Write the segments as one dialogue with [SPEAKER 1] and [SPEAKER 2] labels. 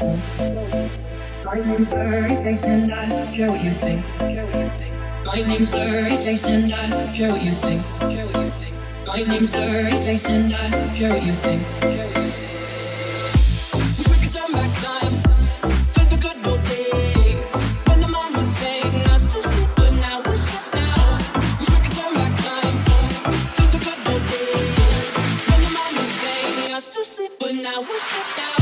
[SPEAKER 1] Lightning's Blurryface and I show you
[SPEAKER 2] think. Lightning's Blurryface and I show you think. Lightning's blurry face and I show you think.
[SPEAKER 3] Wish we could turn back time to the good old days when the mama sang us to sleep, but now we're stressed out. Wish we could turn back time to the good old days when the mama sang us to sleep, but now we're stressed out.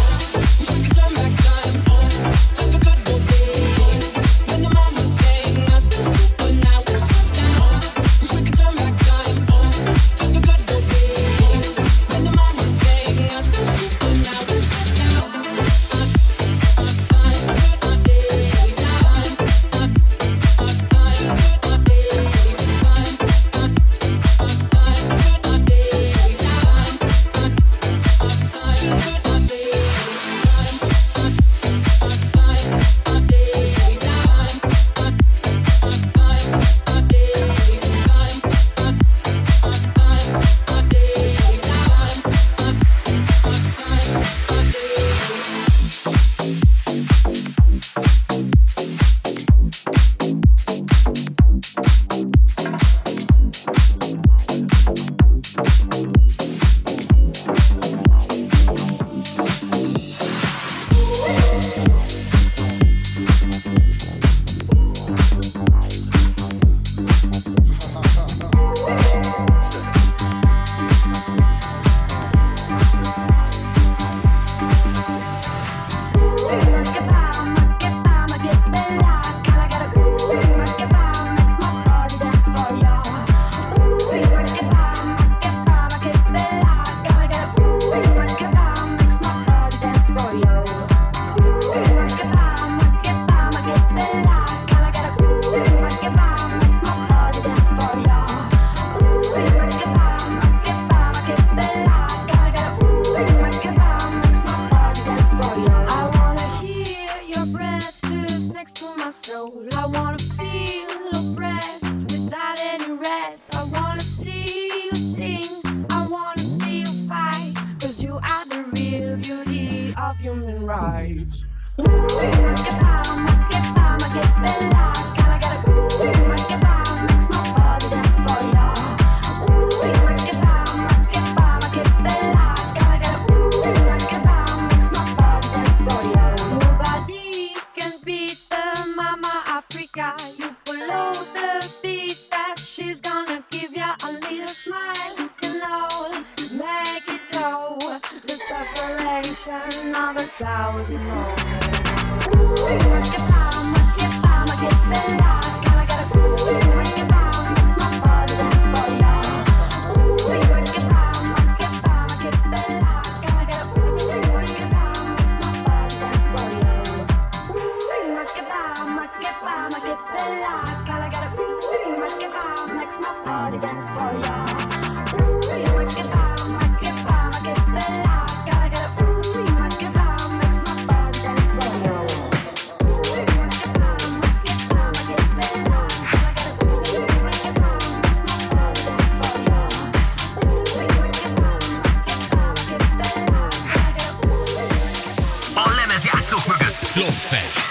[SPEAKER 4] Lemezjátszók mögött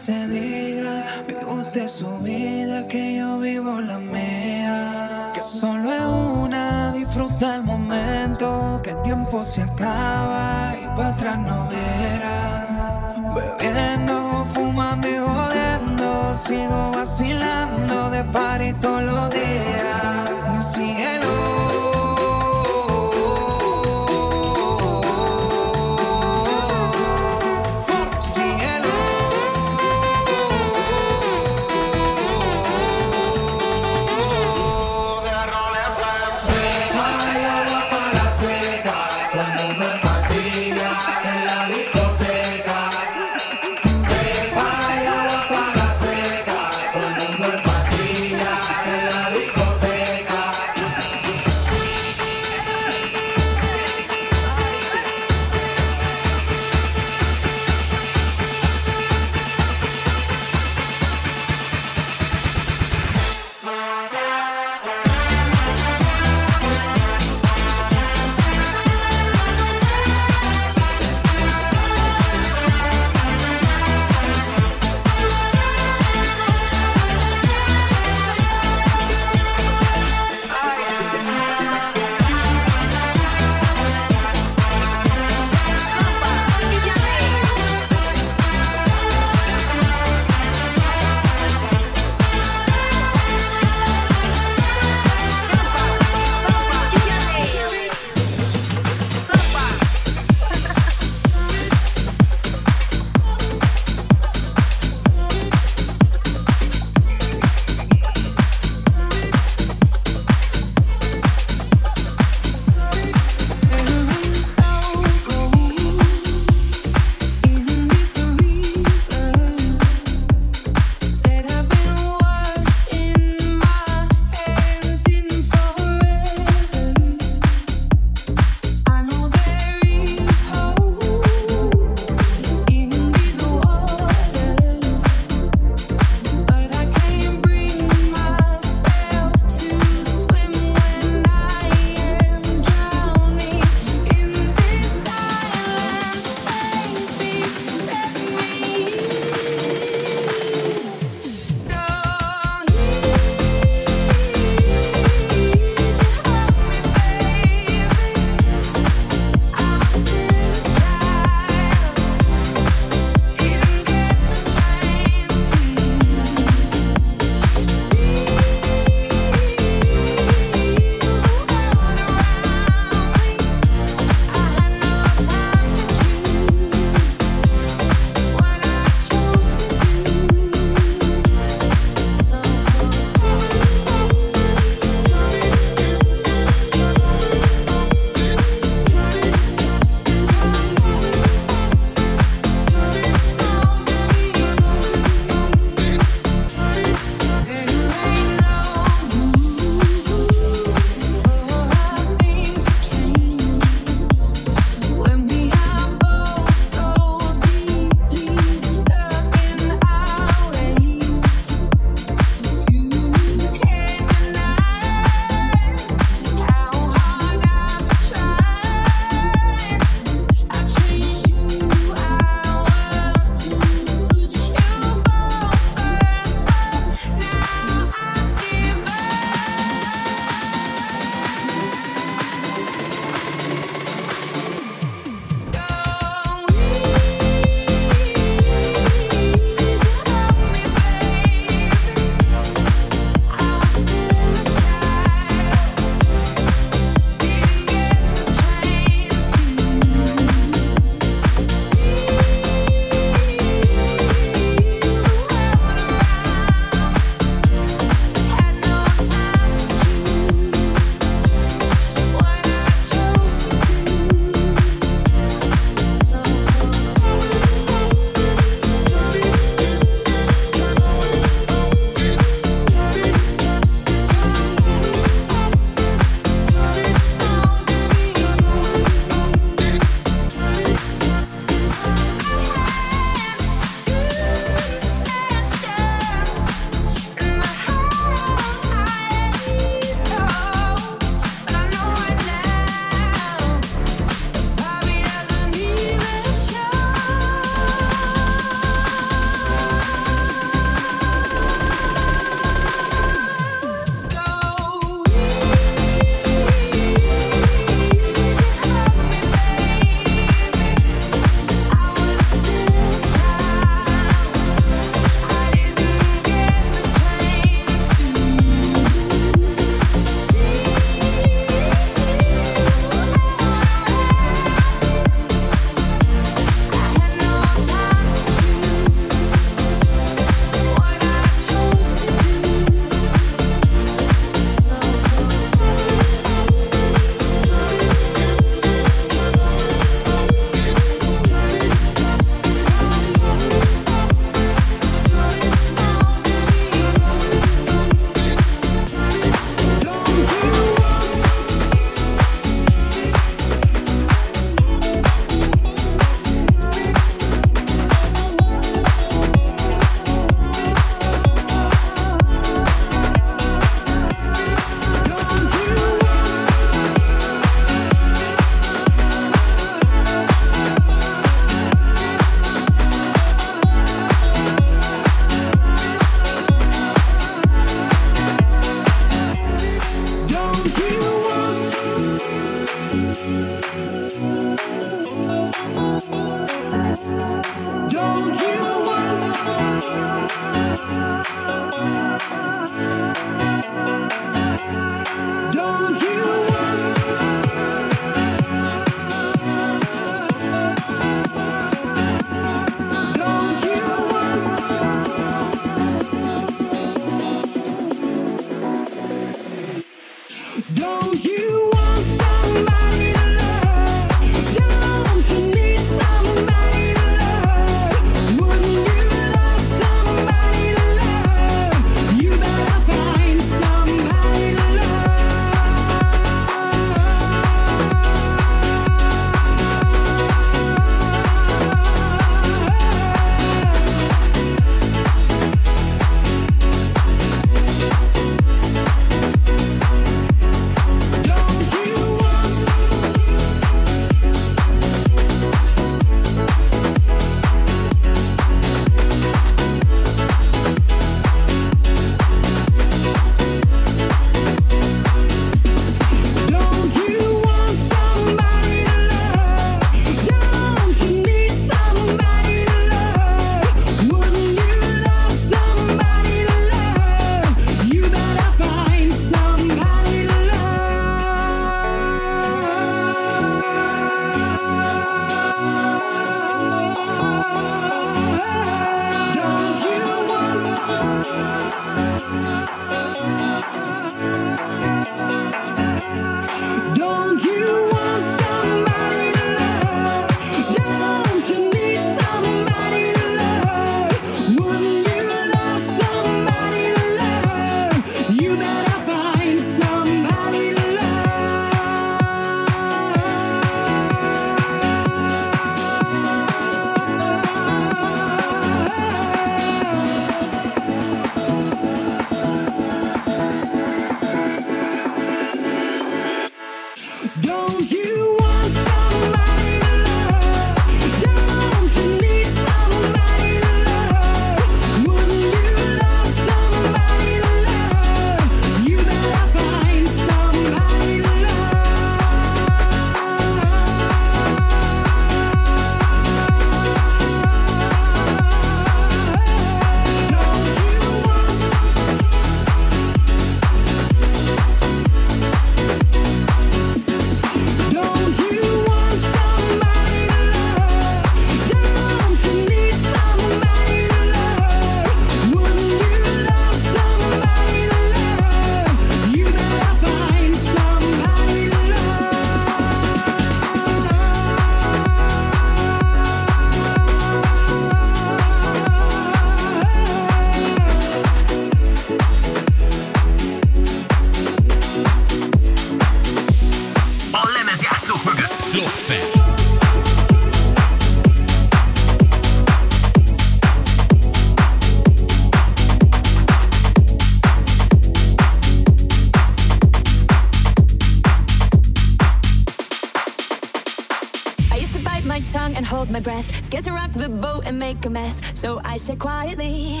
[SPEAKER 5] and
[SPEAKER 6] make a mess. So I said quietly,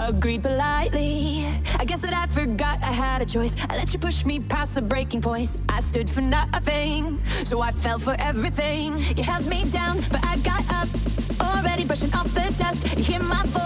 [SPEAKER 6] agreed politely. I guess that I forgot I had a choice. I let you push me past the breaking point. I stood for nothing, so I fell for everything. You held me down, but I got up. Already brushing off the dust. You hear my voice.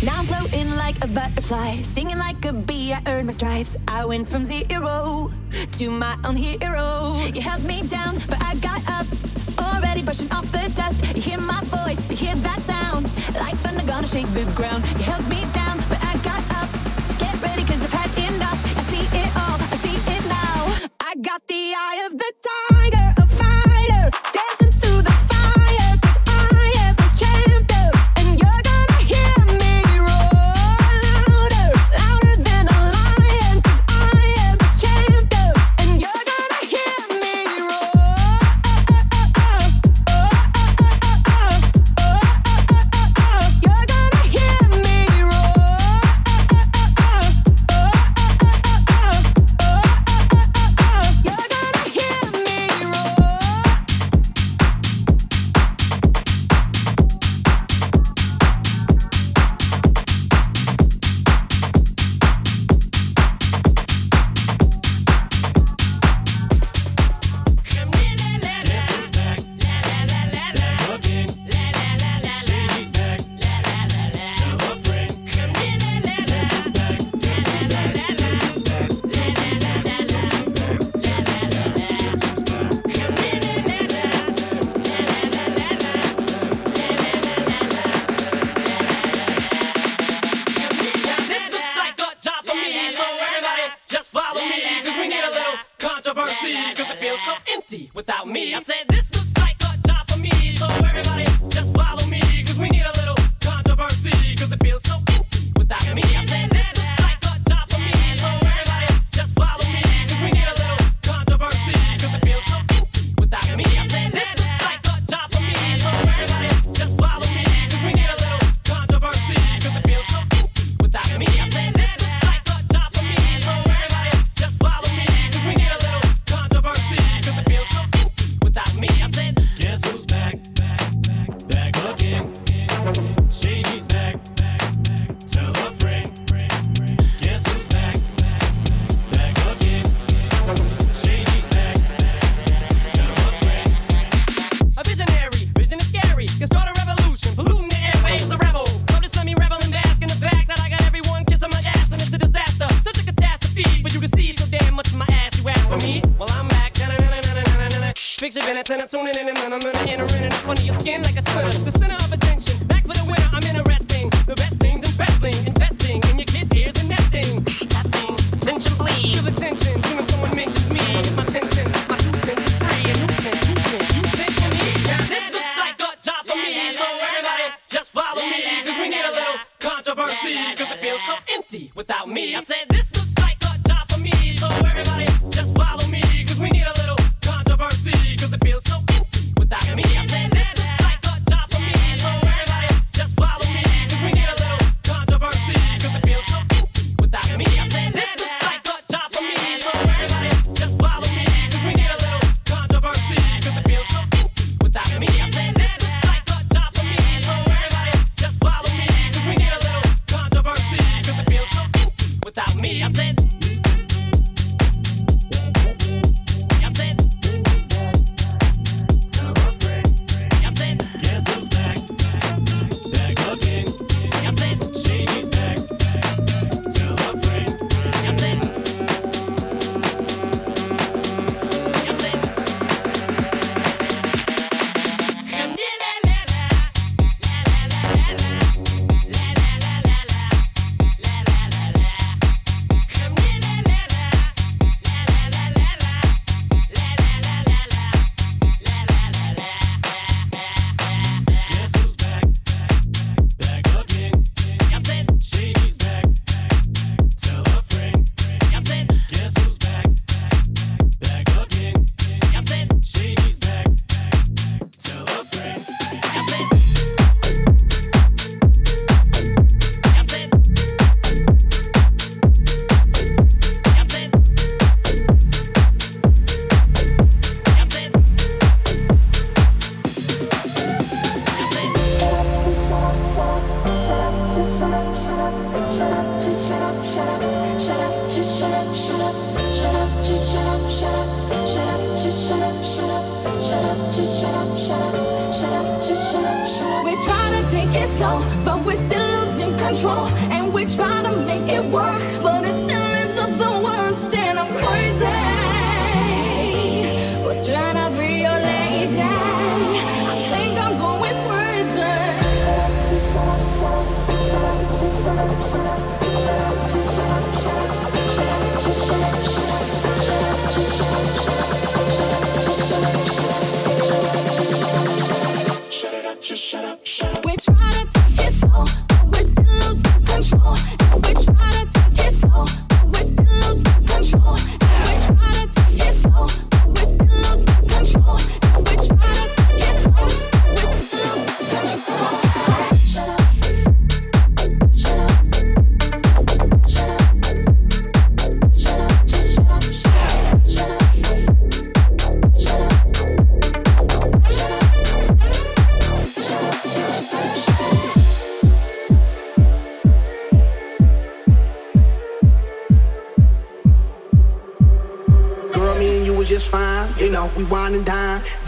[SPEAKER 6] Now I'm floating like a butterfly, stinging like a bee. I earned my stripes. I went from zero to my own hero. You held me down, but I got up. Already brushing off the dust. You hear my voice, you hear that sound. Like thunder gonna shake the ground. You held me.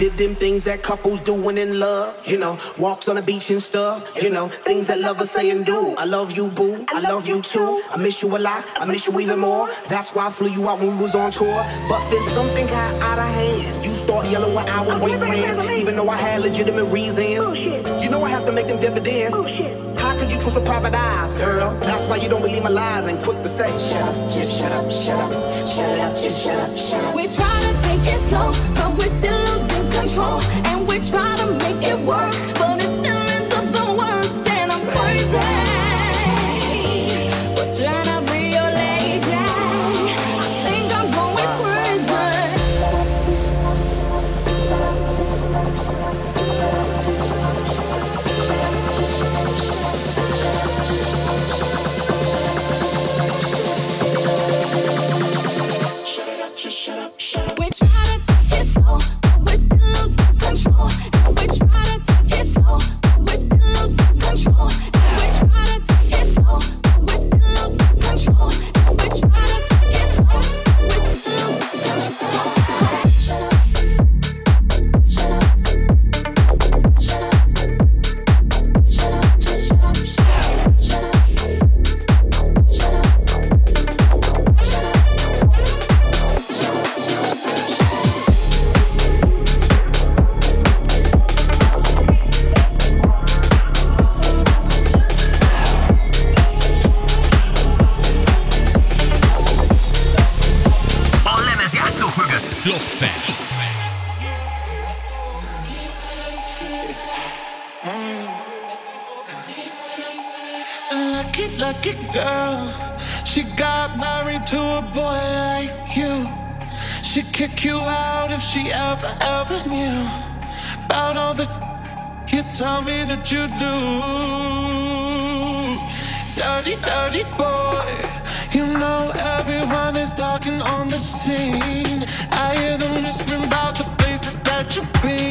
[SPEAKER 7] Did them things that couples do when in love, you know. Walks on the beach and stuff, you know. Things that lovers say and do. I love you, boo. I love you too. I miss you a lot. I miss you even more. That's why I flew you out when we was on tour. But then something got out of hand. You start yelling when I would break friends, even though I had legitimate reasons. Bullshit. You know I have to make them dividends. Oh, Bullshit. How could you trust a private eyes, girl? That's why you don't believe my lies and quick to say, shut up, just shut up, shut up, shut it up, just shut up, shut up.
[SPEAKER 6] We're trying to take it slow, but we're still control, and we try to make it work.
[SPEAKER 8] kick you out if she ever, ever knew about all the you tell me that you do. Dirty, dirty boy, you know everyone is talking on the scene. I hear them whispering about the places that you've been.